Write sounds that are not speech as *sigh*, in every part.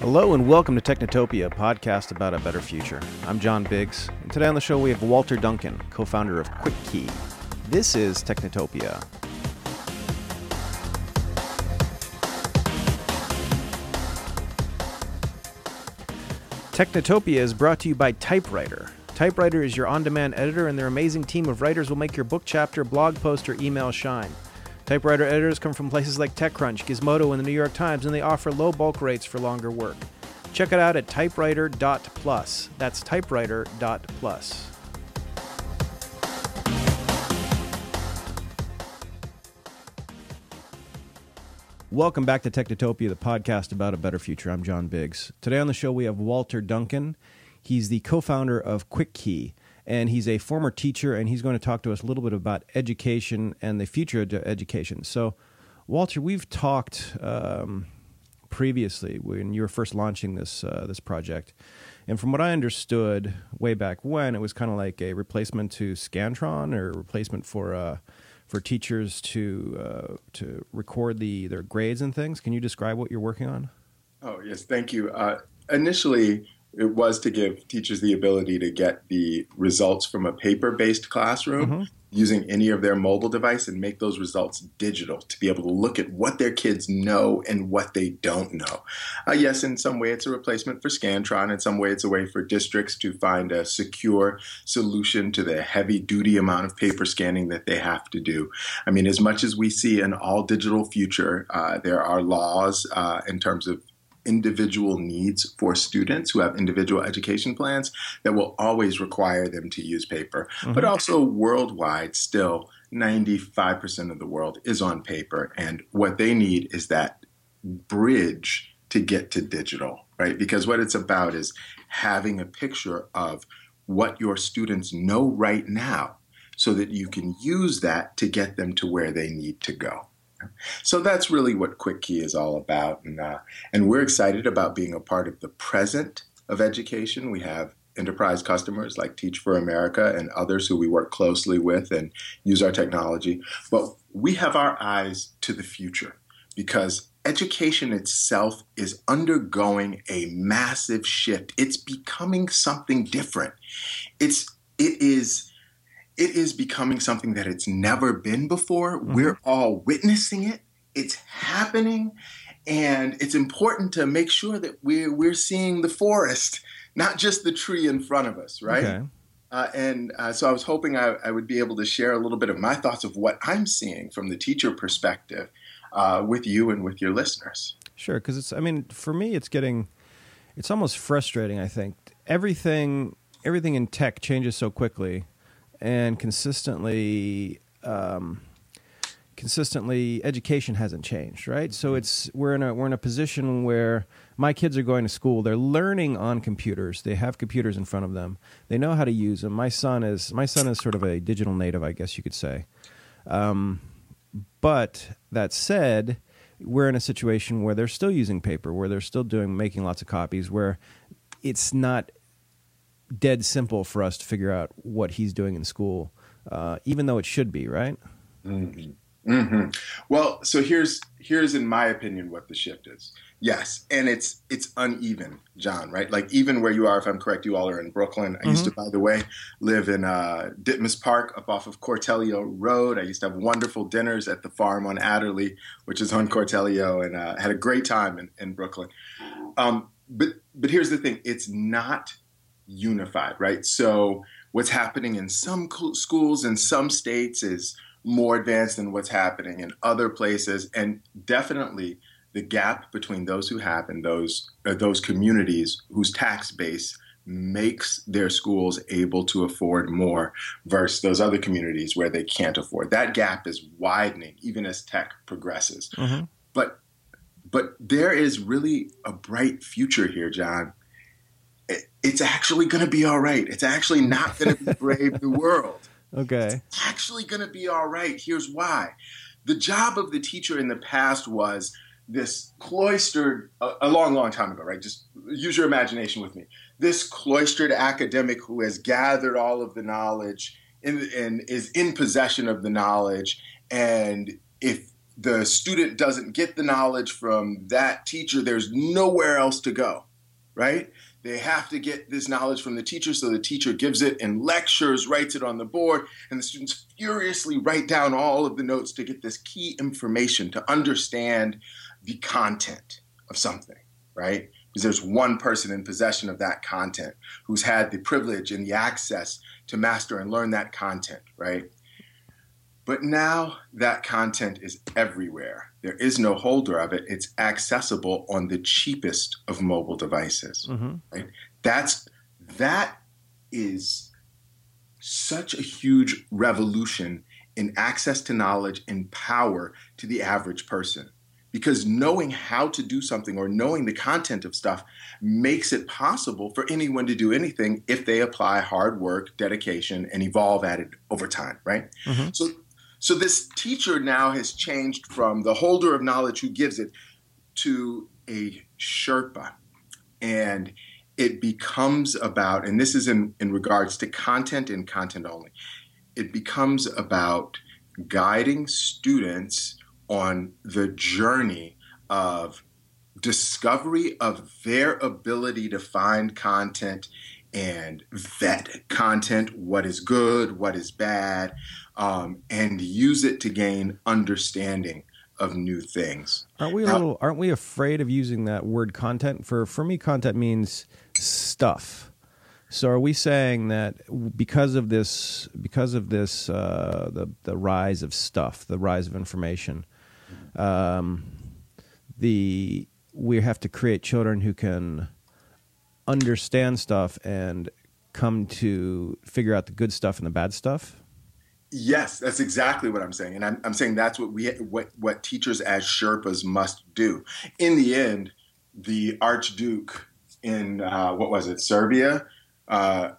Hello and welcome to Technotopia, a podcast about a better future. I'm John Biggs, and today on the show we have Walter Duncan, co founder of QuickKey. This is Technotopia. Technotopia is brought to you by Typewriter. Typewriter is your on demand editor, and their amazing team of writers will make your book chapter, blog post, or email shine. Typewriter editors come from places like TechCrunch, Gizmodo, and the New York Times, and they offer low bulk rates for longer work. Check it out at typewriter.plus. That's typewriter.plus. Welcome back to Technotopia, the podcast about a better future. I'm John Biggs. Today on the show, we have Walter Duncan. He's the co founder of QuickKey and he's a former teacher, and he's going to talk to us a little bit about education and the future of education. So, Walter, we've talked um, previously when you were first launching this uh, this project, and from what I understood way back when, it was kind of like a replacement to Scantron or replacement for. Uh, for teachers to uh, to record the their grades and things, can you describe what you're working on? Oh yes, thank you. Uh, initially, it was to give teachers the ability to get the results from a paper based classroom mm-hmm. using any of their mobile device and make those results digital to be able to look at what their kids know and what they don't know. Uh, yes, in some way it's a replacement for Scantron. In some way it's a way for districts to find a secure solution to the heavy duty amount of paper scanning that they have to do. I mean, as much as we see an all digital future, uh, there are laws uh, in terms of individual needs for students who have individual education plans that will always require them to use paper. Mm-hmm. But also worldwide, still 95% of the world is on paper. And what they need is that bridge to get to digital, right? Because what it's about is having a picture of what your students know right now so that you can use that to get them to where they need to go. So that's really what QuickKey is all about, and uh, and we're excited about being a part of the present of education. We have enterprise customers like Teach for America and others who we work closely with and use our technology, but we have our eyes to the future because education itself is undergoing a massive shift. It's becoming something different. It's it is it is becoming something that it's never been before. Mm-hmm. We're all witnessing it. It's happening. And it's important to make sure that we're, we're seeing the forest, not just the tree in front of us, right? Okay. Uh, and uh, so I was hoping I, I, would be able to share a little bit of my thoughts of what I'm seeing from the teacher perspective uh, with you and with your listeners. Sure, because it's, I mean, for me, it's getting, it's almost frustrating, I think. Everything, everything in tech changes so quickly and consistently um, consistently education hasn't changed right? So mm-hmm. it's we're in a we're in a position where my kids are going to school. They're learning on computers. They have computers in front of them. They know how to use them my son is my son is sort of a digital native i guess you could say. Um, but that said we're in a situation where they're still using paper where they're still doing making lots of copies where it's not dead simple for us to figure out what he's doing in school, uh, even though it should be, right? Mm-hmm. Mm-hmm. Well, so here's here's in my opinion what the shift is. Yes, and it's it's uneven, John. Right? Like even where you are, if I'm correct, you all are in Brooklyn. I mm-hmm. used to, by the way, live in uh, Ditmas Park, up off of Cortelyou Road. I used to have wonderful dinners at the farm on Adderley, which is on Cortelyou, and uh, had a great time in, in Brooklyn. Um, but but here's the thing: it's not unified, right? So what's happening in some schools in some states is more advanced than what's happening in other places, and definitely the gap between those who have and those uh, those communities whose tax base makes their schools able to afford more versus those other communities where they can't afford. That gap is widening even as tech progresses. Mm-hmm. But but there is really a bright future here, John, it's actually going to be all right. It's actually not going to be brave the world. Okay. It's actually going to be all right. Here's why. The job of the teacher in the past was this cloistered, a, a long, long time ago, right? Just use your imagination with me. This cloistered academic who has gathered all of the knowledge and, and is in possession of the knowledge. And if the student doesn't get the knowledge from that teacher, there's nowhere else to go, right? They have to get this knowledge from the teacher, so the teacher gives it in lectures, writes it on the board, and the students furiously write down all of the notes to get this key information to understand the content of something, right? Because there's one person in possession of that content who's had the privilege and the access to master and learn that content, right? But now that content is everywhere. There is no holder of it. It's accessible on the cheapest of mobile devices. Mm-hmm. Right? That's that is such a huge revolution in access to knowledge and power to the average person. Because knowing how to do something or knowing the content of stuff makes it possible for anyone to do anything if they apply hard work, dedication, and evolve at it over time, right? Mm-hmm. So so this teacher now has changed from the holder of knowledge who gives it to a Sherpa. And it becomes about, and this is in, in regards to content and content only, it becomes about guiding students on the journey of discovery of their ability to find content and vet content, what is good, what is bad, um, and use it to gain understanding of new things. Aren't we a little? Aren't we afraid of using that word content? For for me, content means stuff. So are we saying that because of this, because of this, uh, the the rise of stuff, the rise of information, um, the we have to create children who can understand stuff and come to figure out the good stuff and the bad stuff? Yes, that's exactly what I'm saying, and I'm, I'm saying that's what we what what teachers as Sherpas must do. In the end, the Archduke in uh, what was it, Serbia? Uh,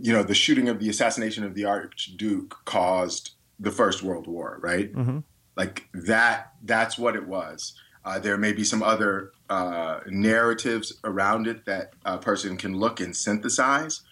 you know, the shooting of the assassination of the Archduke caused the First World War, right? Mm-hmm. Like that. That's what it was. Uh, there may be some other uh, narratives around it that a person can look and synthesize,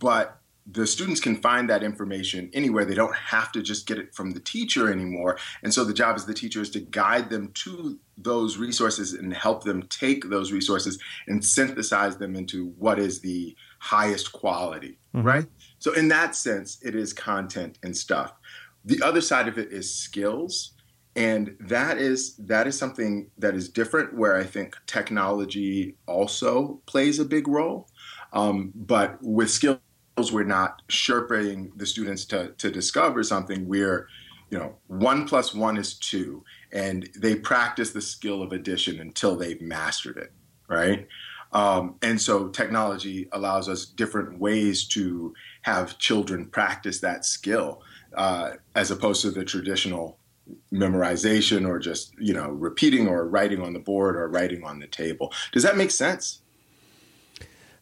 but the students can find that information anywhere. They don't have to just get it from the teacher anymore. And so the job as the teacher is to guide them to those resources and help them take those resources and synthesize them into what is the highest quality, mm-hmm. right? So, in that sense, it is content and stuff. The other side of it is skills. And that is that is something that is different where I think technology also plays a big role. Um, but with skills we're not sherping the students to, to discover something. We're, you know, one plus one is two, and they practice the skill of addition until they've mastered it, right? Um, and so technology allows us different ways to have children practice that skill uh, as opposed to the traditional memorization or just you know repeating or writing on the board or writing on the table. Does that make sense?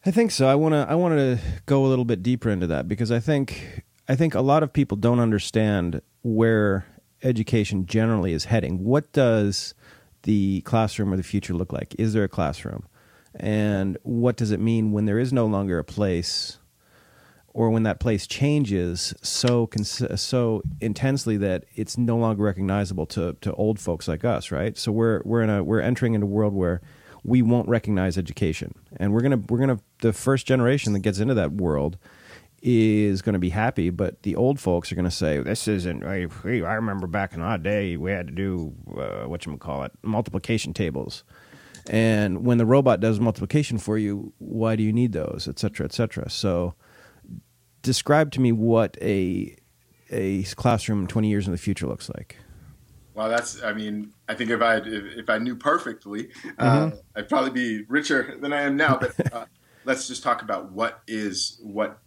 I think so. I want to I want to go a little bit deeper into that because I think I think a lot of people don't understand where education generally is heading. What does the classroom of the future look like? Is there a classroom? And what does it mean when there is no longer a place or when that place changes so cons- so intensely that it's no longer recognizable to to old folks like us, right? So we're we're in a we're entering into a world where we won't recognize education, and we're gonna we're gonna the first generation that gets into that world is going to be happy, but the old folks are going to say, "This isn't." I remember back in our day, we had to do uh, what you call it, multiplication tables, and when the robot does multiplication for you, why do you need those, et cetera, et cetera? So, describe to me what a a classroom 20 years in the future looks like. Well, that's. I mean, I think if I if, if I knew perfectly, uh, mm-hmm. uh, I'd probably be richer than I am now. But uh, *laughs* let's just talk about what is what.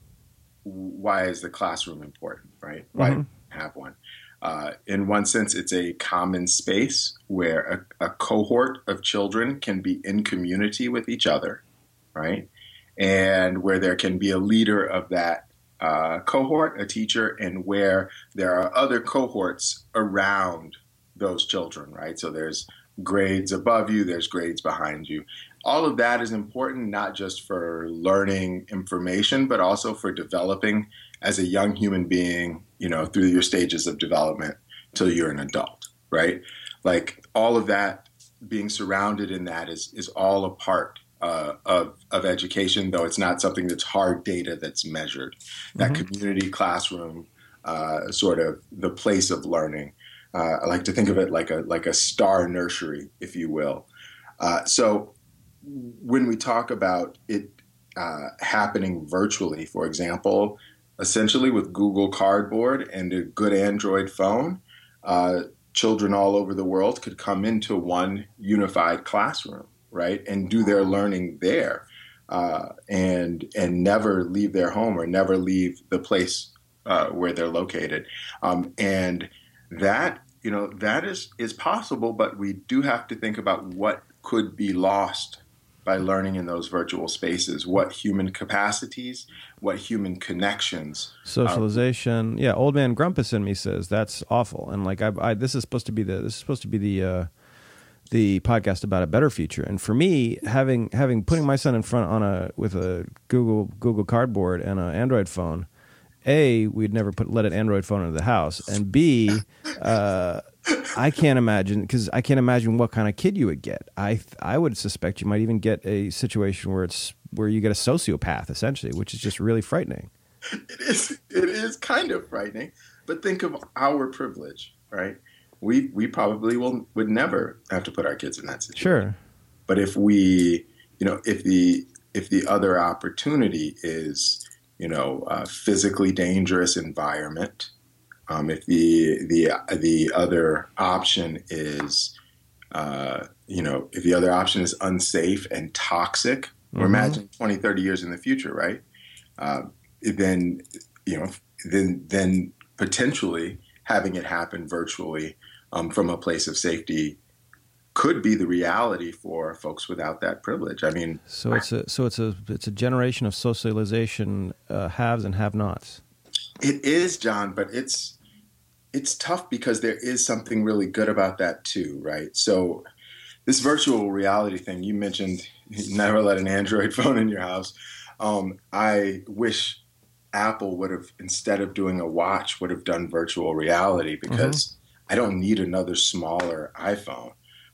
Why is the classroom important? Right? Why mm-hmm. have one? Uh, in one sense, it's a common space where a, a, cohort of children can be in community with each other, right? And where there can be a leader of that uh, cohort, a teacher, and where there are other cohorts around those children, right? So there's grades above you, there's grades behind you. All of that is important, not just for learning information, but also for developing as a young human being, you know, through your stages of development till you're an adult, right? like all of that being surrounded in that is is all a part uh, of of education, though it's not something that's hard data that's measured. That mm-hmm. community classroom, uh, sort of the place of learning. Uh, I like to think of it like a like a star nursery, if you will. Uh, so when we talk about it uh, happening virtually, for example, essentially with Google Cardboard and a good Android phone, uh, children all over the world could come into one unified classroom, right, and do their learning there, uh, and and never leave their home or never leave the place uh, where they're located, um, and that you know that is is possible, but we do have to think about what could be lost by learning in those virtual spaces what human capacities what human connections socialization are. yeah old man grumpus in me says that's awful and like I, I, this is supposed to be the this is supposed to be the uh the podcast about a better future and for me having having putting my son in front on a with a google google cardboard and an android phone a we'd never put let an android phone into the house and b uh I can't imagine because I can't imagine what kind of kid you would get. I I would suspect you might even get a situation where it's where you get a sociopath essentially, which is just really frightening. It is. It is kind of frightening, but think of our privilege, right? We we probably will would never have to put our kids in that situation. Sure. But if we, you know, if the if the other opportunity is, you know, a physically dangerous environment um, if the the the other option is, uh, you know, if the other option is unsafe and toxic, mm-hmm. or imagine 20, 30 years in the future, right? Uh, then you know, then then potentially having it happen virtually um, from a place of safety could be the reality for folks without that privilege. I mean, so it's a so it's a it's a generation of socialization uh, haves and have-nots. It is, John, but it's it's tough because there is something really good about that too, right? So this virtual reality thing you mentioned, *laughs* never let an Android *laughs* phone in your house. Um, I wish Apple would have instead of doing a watch would have done virtual reality because mm-hmm. I don't need another smaller iPhone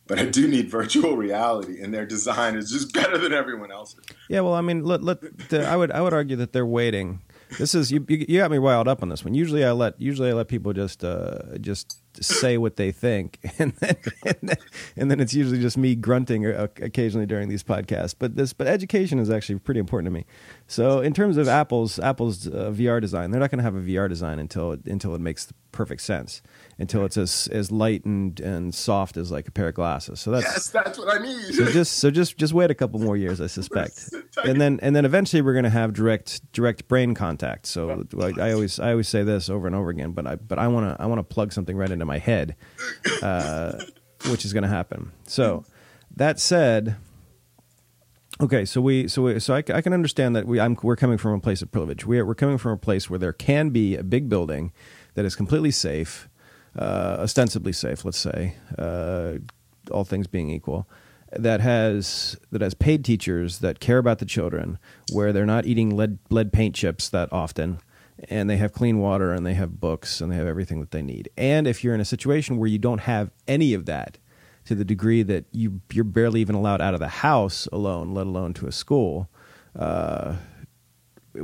but I do need virtual reality, and their design is just better than everyone else's. Yeah, well, I mean, let, let the, I would I would argue that they're waiting this is you, you. got me riled up on this one. Usually, I let usually I let people just uh, just say what they think, *laughs* and then, and then, and then it's usually just me grunting occasionally during these podcasts. But this but education is actually pretty important to me. So in terms of Apple's Apple's uh, VR design, they're not going to have a VR design until until it makes perfect sense until it's as as light and and soft as like a pair of glasses. So that's yes, that's what I mean. So just so just just wait a couple more years, I suspect, *laughs* and then and then eventually we're going to have direct direct brain contact. So like, I always I always say this over and over again, but I but I want to I want to plug something right into my head, *laughs* uh, which is going to happen. So that said. Okay, so we so we, so I, I, can understand that we I'm, we're coming from a place of privilege. We are, we're coming from a place where there can be a big building that is completely safe, ostensibly safe, let's say, uh, all things being equal, that has that has paid teachers that care about the children, where they're not eating lead lead paint chips that often, and they have clean water and they have books and they have everything that they need. And if you're in a situation where you don't have any of that, to the degree that you you're barely even allowed out of the house alone, let alone to a school, uh,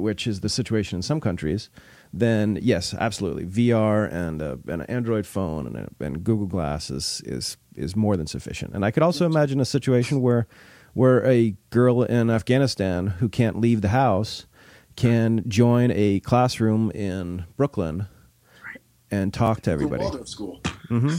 which is the situation in some countries then yes, absolutely, VR and, a, and an Android phone and, a, and Google Glass is, is is more than sufficient. And I could also imagine a situation where where a girl in Afghanistan who can't leave the house can join a classroom in Brooklyn and talk to everybody. Waldorf School. Mm-hmm.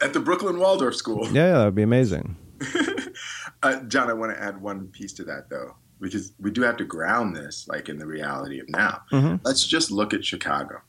At the Brooklyn Waldorf School. Yeah, yeah that would be amazing. *laughs* uh, John, I want to add one piece to that though because we do have to ground this like in the reality of now. Mm-hmm. Let's just look at Chicago.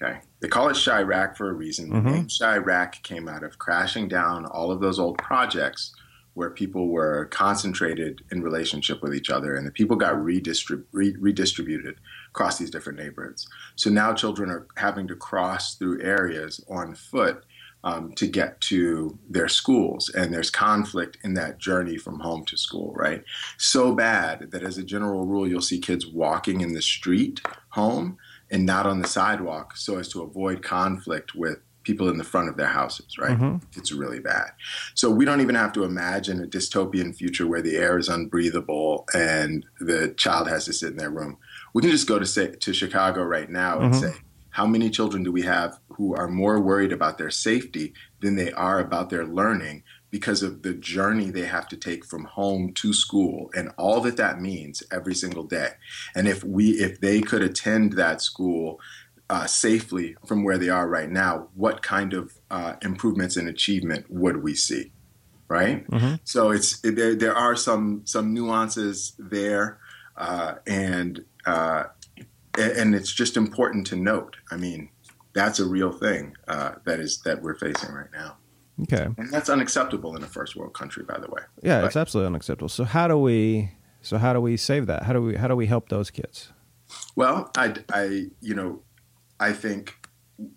Okay, they call it Chiraq for a reason. Mm-hmm. The name Chiraq came out of crashing down all of those old projects where people were concentrated in relationship with each other, and the people got redistrib- re- redistributed across these different neighborhoods. So now children are having to cross through areas on foot um, to get to their schools. And there's conflict in that journey from home to school, right? So bad that as a general rule, you'll see kids walking in the street home and not on the sidewalk so as to avoid conflict with people in the front of their houses, right? Mm-hmm. It's really bad. So we don't even have to imagine a dystopian future where the air is unbreathable and the child has to sit in their room. We can just go to say, to Chicago right now and mm-hmm. say, how many children do we have who are more worried about their safety than they are about their learning because of the journey they have to take from home to school and all that that means every single day and if we if they could attend that school uh, safely from where they are right now, what kind of uh, improvements in achievement would we see? Right. Mm-hmm. So it's there. There are some some nuances there, uh, and uh, and it's just important to note. I mean, that's a real thing uh, that is that we're facing right now. Okay. And that's unacceptable in a first world country, by the way. Yeah, but, it's absolutely unacceptable. So how do we so how do we save that? How do we how do we help those kids? Well, I, I you know I think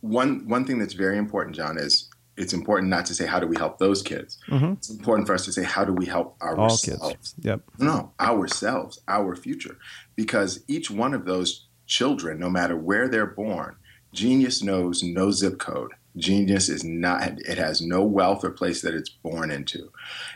one one thing that's very important, John, is it's important not to say how do we help those kids. Mm-hmm. It's important for us to say how do we help ourselves. All kids. Yep. No, ourselves, our future, because each one of those children, no matter where they're born, genius knows no zip code. Genius is not, it has no wealth or place that it's born into.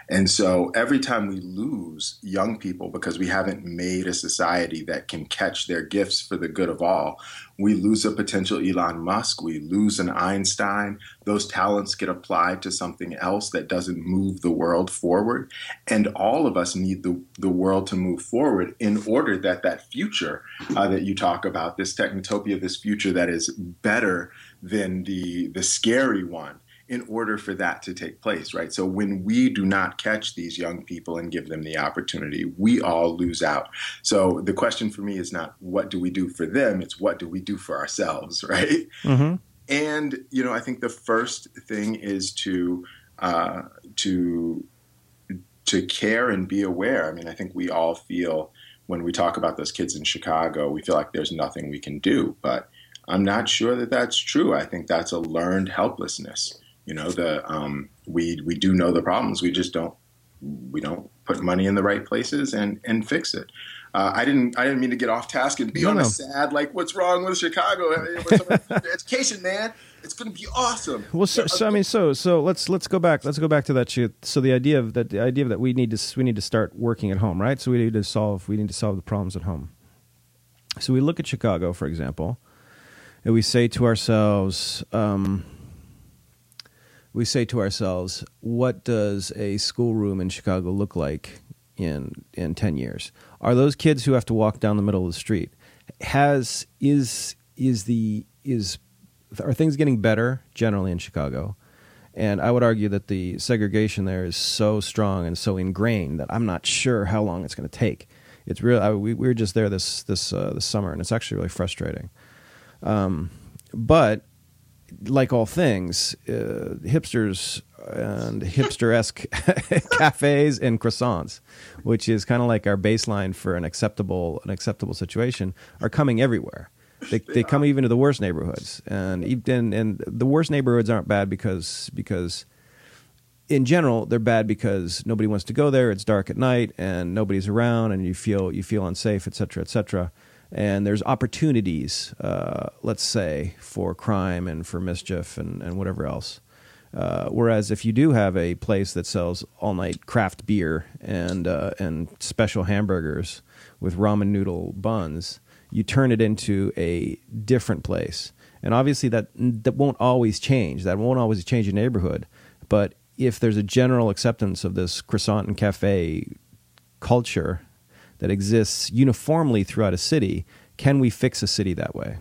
And so every time we lose young people because we haven't made a society that can catch their gifts for the good of all, we lose a potential Elon Musk, we lose an Einstein. Those talents get applied to something else that doesn't move the world forward. And all of us need the, the world to move forward in order that that future uh, that you talk about, this technotopia, this future that is better than the the scary one in order for that to take place, right? So when we do not catch these young people and give them the opportunity, we all lose out. So the question for me is not what do we do for them, it's what do we do for ourselves, *laughs* right? Mm-hmm. And you know, I think the first thing is to uh, to to care and be aware. I mean, I think we all feel when we talk about those kids in Chicago, we feel like there's nothing we can do, but I'm not sure that that's true. I think that's a learned helplessness. You know, the um, we we do know the problems. We just don't we don't put money in the right places and and fix it. Uh, I didn't I didn't mean to get off task and be no, on a sad like what's wrong with Chicago education, man. It's going to be awesome. Well, so, so I mean, so so let's let's go back. Let's go back to that. So the idea of that the idea of that we need to we need to start working at home, right? So we need to solve we need to solve the problems at home. So we look at Chicago, for example and we say to ourselves, um, we say to ourselves, what does a schoolroom in Chicago look like in in ten years? Are those kids who have to walk down the middle of the street? Has is is the is are things getting better generally in Chicago? And I would argue that the segregation there is so strong and so ingrained that I'm not sure how long it's going to take. It's real. I, we, we were just there this this uh, this summer, and it's actually really frustrating. Um, but like all things, uh, hipsters and hipster esque *laughs* cafes and croissants, which is kind of like our baseline for an acceptable an acceptable situation, are coming everywhere. They, they come even to the worst neighborhoods, and even and the worst neighborhoods aren't bad because because in general they're bad because nobody wants to go there. It's dark at night and nobody's around, and you feel you feel unsafe, et cetera, et cetera and there's opportunities, uh, let's say, for crime and for mischief and, and whatever else. Uh, whereas if you do have a place that sells all night craft beer and uh, and special hamburgers with ramen noodle buns, you turn it into a different place. And obviously that that won't always change. That won't always change a neighborhood. But if there's a general acceptance of this croissant and cafe culture that exists uniformly throughout a city. Can we fix a city that way?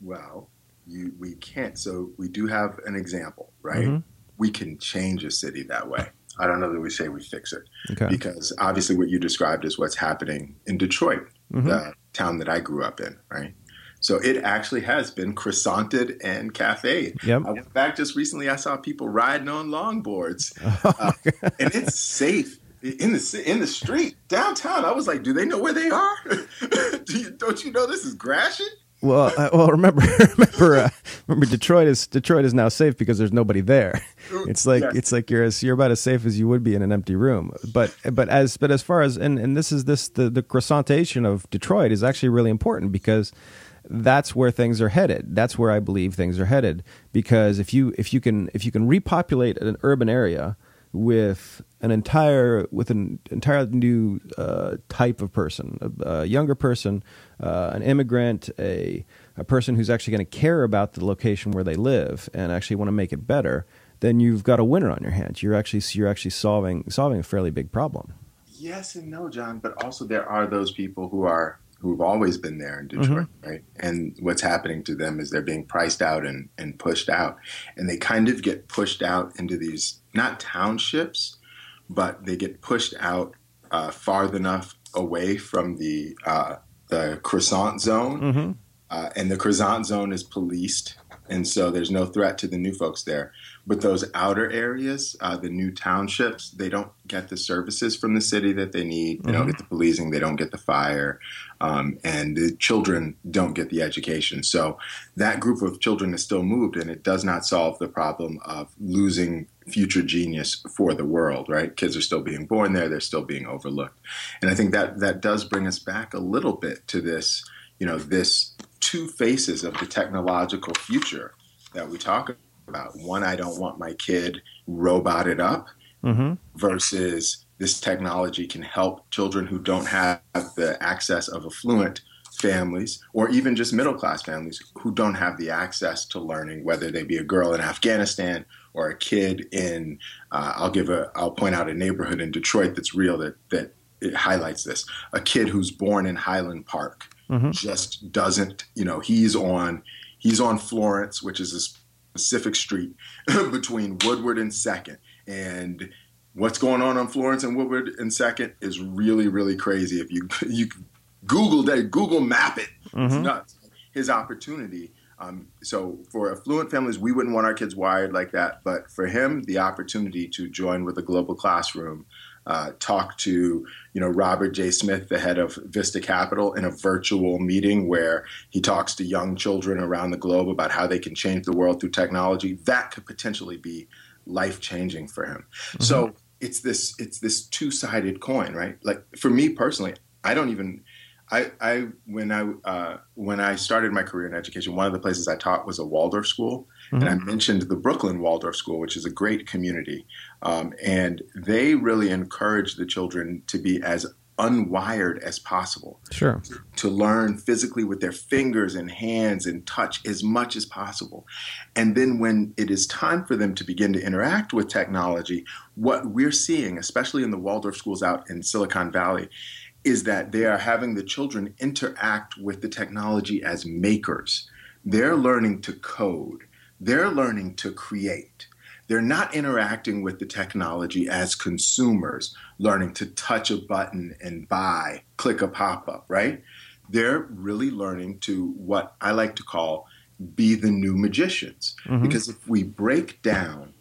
Well, you, we can't. So we do have an example, right? Mm-hmm. We can change a city that way. I don't know that we say we fix it okay. because obviously what you described is what's happening in Detroit, mm-hmm. the town that I grew up in, right? So it actually has been croissanted and cafe. Yep. I went back just recently. I saw people riding on longboards, *laughs* oh uh, and it's safe in the in the street downtown. I was like, do they know where they are? *laughs* do you, don't you know this is Gratiot? Well, uh, well, remember, *laughs* remember, uh, remember, Detroit is Detroit is now safe because there's nobody there. It's like yes. it's like you're as you're about as safe as you would be in an empty room. But but as but as far as and and this is this the the croissantation of Detroit is actually really important because that's where things are headed. That's where I believe things are headed. Because if you if you can if you can repopulate an urban area with an entire with an entire new uh, type of person, a, a younger person, uh, an immigrant, a a person who's actually going to care about the location where they live and actually want to make it better, then you've got a winner on your hands. You're actually you're actually solving solving a fairly big problem. Yes and no, John. But also there are those people who are who've always been there in Detroit, mm-hmm. right? And what's happening to them is they're being priced out and, and pushed out. And they kind of get pushed out into these not townships, but they get pushed out uh, far enough away from the uh, the croissant zone. Mm-hmm. Uh, and the croissant zone is policed and so there's no threat to the new folks there. But those outer areas, uh, the new townships, they don't get the services from the city that they need. They mm-hmm. don't get the policing, they don't get the fire, um, and the children don't get the education. So that group of children is still moved, and it does not solve the problem of losing future genius for the world. Right? Kids are still being born there; they're still being overlooked, and I think that that does bring us back a little bit to this. You know, this two faces of the technological future that we talk about. One, I don't want my kid roboted up mm-hmm. versus this technology can help children who don't have the access of affluent families or even just middle class families who don't have the access to learning, whether they be a girl in Afghanistan or a kid in, uh, I'll give a, I'll point out a neighborhood in Detroit that's real that, that it highlights this. A kid who's born in Highland Park mm-hmm. just doesn't, you know, he's on he's on Florence, which is a specific street *laughs* between Woodward and Second, and what's going on on Florence and Woodward and Second is really really crazy. If you *laughs* you Google that, Google map it, mm-hmm. it's nuts. His opportunity. Um, so for affluent families, we wouldn't want our kids wired like that. But for him, the opportunity to join with a global classroom uh, talk to you know Robert J. Smith, the head of Vista Capital, in a virtual meeting where he talks to young children around the globe about how they can change the world through technology. That could potentially be life changing for him. Mm-hmm. So it's this it's this two sided coin, right? Like for me personally, I don't even. I, I when I uh, when I started my career in education, one of the places I taught was a Waldorf school, Mm-hmm. And I mentioned the Brooklyn Waldorf School, which is a great community. Um, and they really encourage the children to be as unwired as possible. Sure. To, to, learn physically with their fingers and hands and touch as much as possible. And then when it is time for them to begin to interact with technology, what we're seeing, especially in the Waldorf schools out in Silicon Valley, is that they are having the children interact with the technology as makers. They're learning to code. They're learning to create. They're not interacting with the technology as consumers, learning to touch a button and buy, click a pop up, right? They're really learning to what I like to call be the new magicians. Mm-hmm. Because if we break down,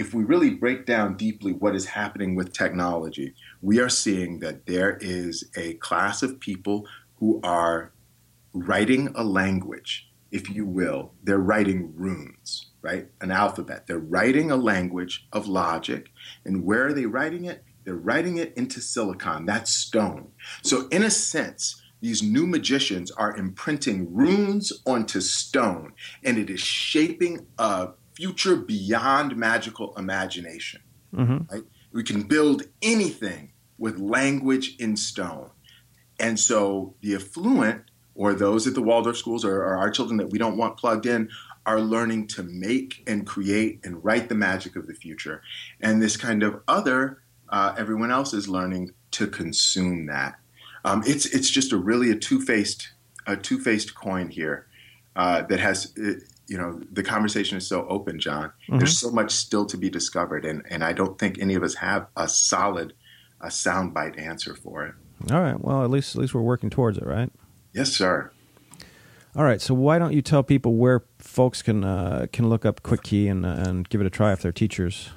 if we really break down deeply what is happening with technology, we are seeing that there is a class of people who are writing a language if you will, they're writing runes, right? An alphabet. They're writing a language of logic. And where are they writing it? They're writing it into silicon. That's stone. So, in a sense, these new magicians are imprinting runes onto stone, and it is shaping a future beyond magical imagination. Mm-hmm. Right? We can build anything with language in stone. And so the affluent or those at the Waldorf schools or, or, our children that we don't want plugged in are learning to make and create and write the magic of the future. And this kind of other, uh, everyone else is learning to consume that. Um, it's it's just a really a two faced a two faced coin here uh, that has. You know the conversation is so open john mm-hmm. there's so much still to be discovered and, and i don't think any of us have a solid a soundbite answer for it all right well at least at least we're working towards it right Yes, sir. All right, so why don't you tell people where folks can uh, can look up Quick Key and uh, and give it a try if they're teachers?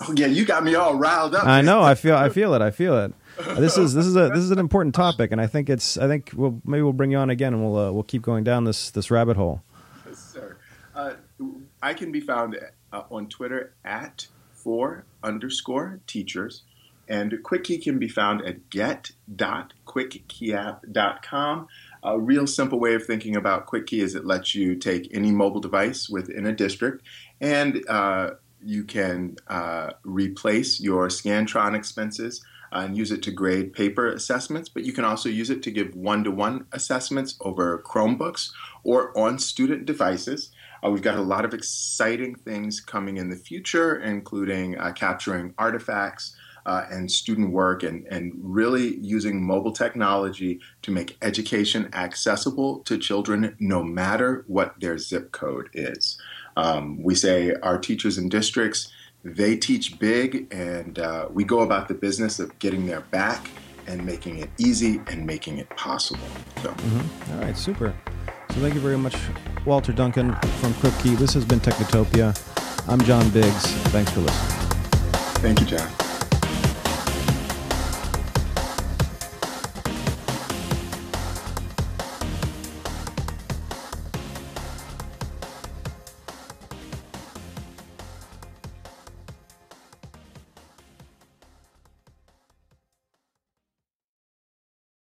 Oh yeah, you got me all riled up. I know. I feel. I feel it. I feel it. This is this is a this is an important topic, and I think it's. I think we'll maybe we'll bring you on again, and we'll uh, we'll keep going down this this rabbit hole. I can be found uh, on Twitter at four underscore teachers. And Quick Key can be found at get.quickkeyApp.com. A real simple way of thinking about QuickKey is it lets you take any mobile device within a district and uh, you can uh, replace your Scantron expenses and use it to grade paper assessments, but you can also use it to give one to one assessments over Chromebooks or on student devices. Uh, we've got a lot of exciting things coming in the future, including uh, capturing artifacts. Uh, and student work, and, and really using mobile technology to make education accessible to children no matter what their zip code is. Um, we say our teachers and districts they teach big, and uh, we go about the business of getting their back and making it easy and making it possible. So. Mm-hmm. All right, super. So thank you very much, Walter Duncan from QuickKey. This has been Technotopia. I'm John Biggs. Thanks for listening. Thank you, John.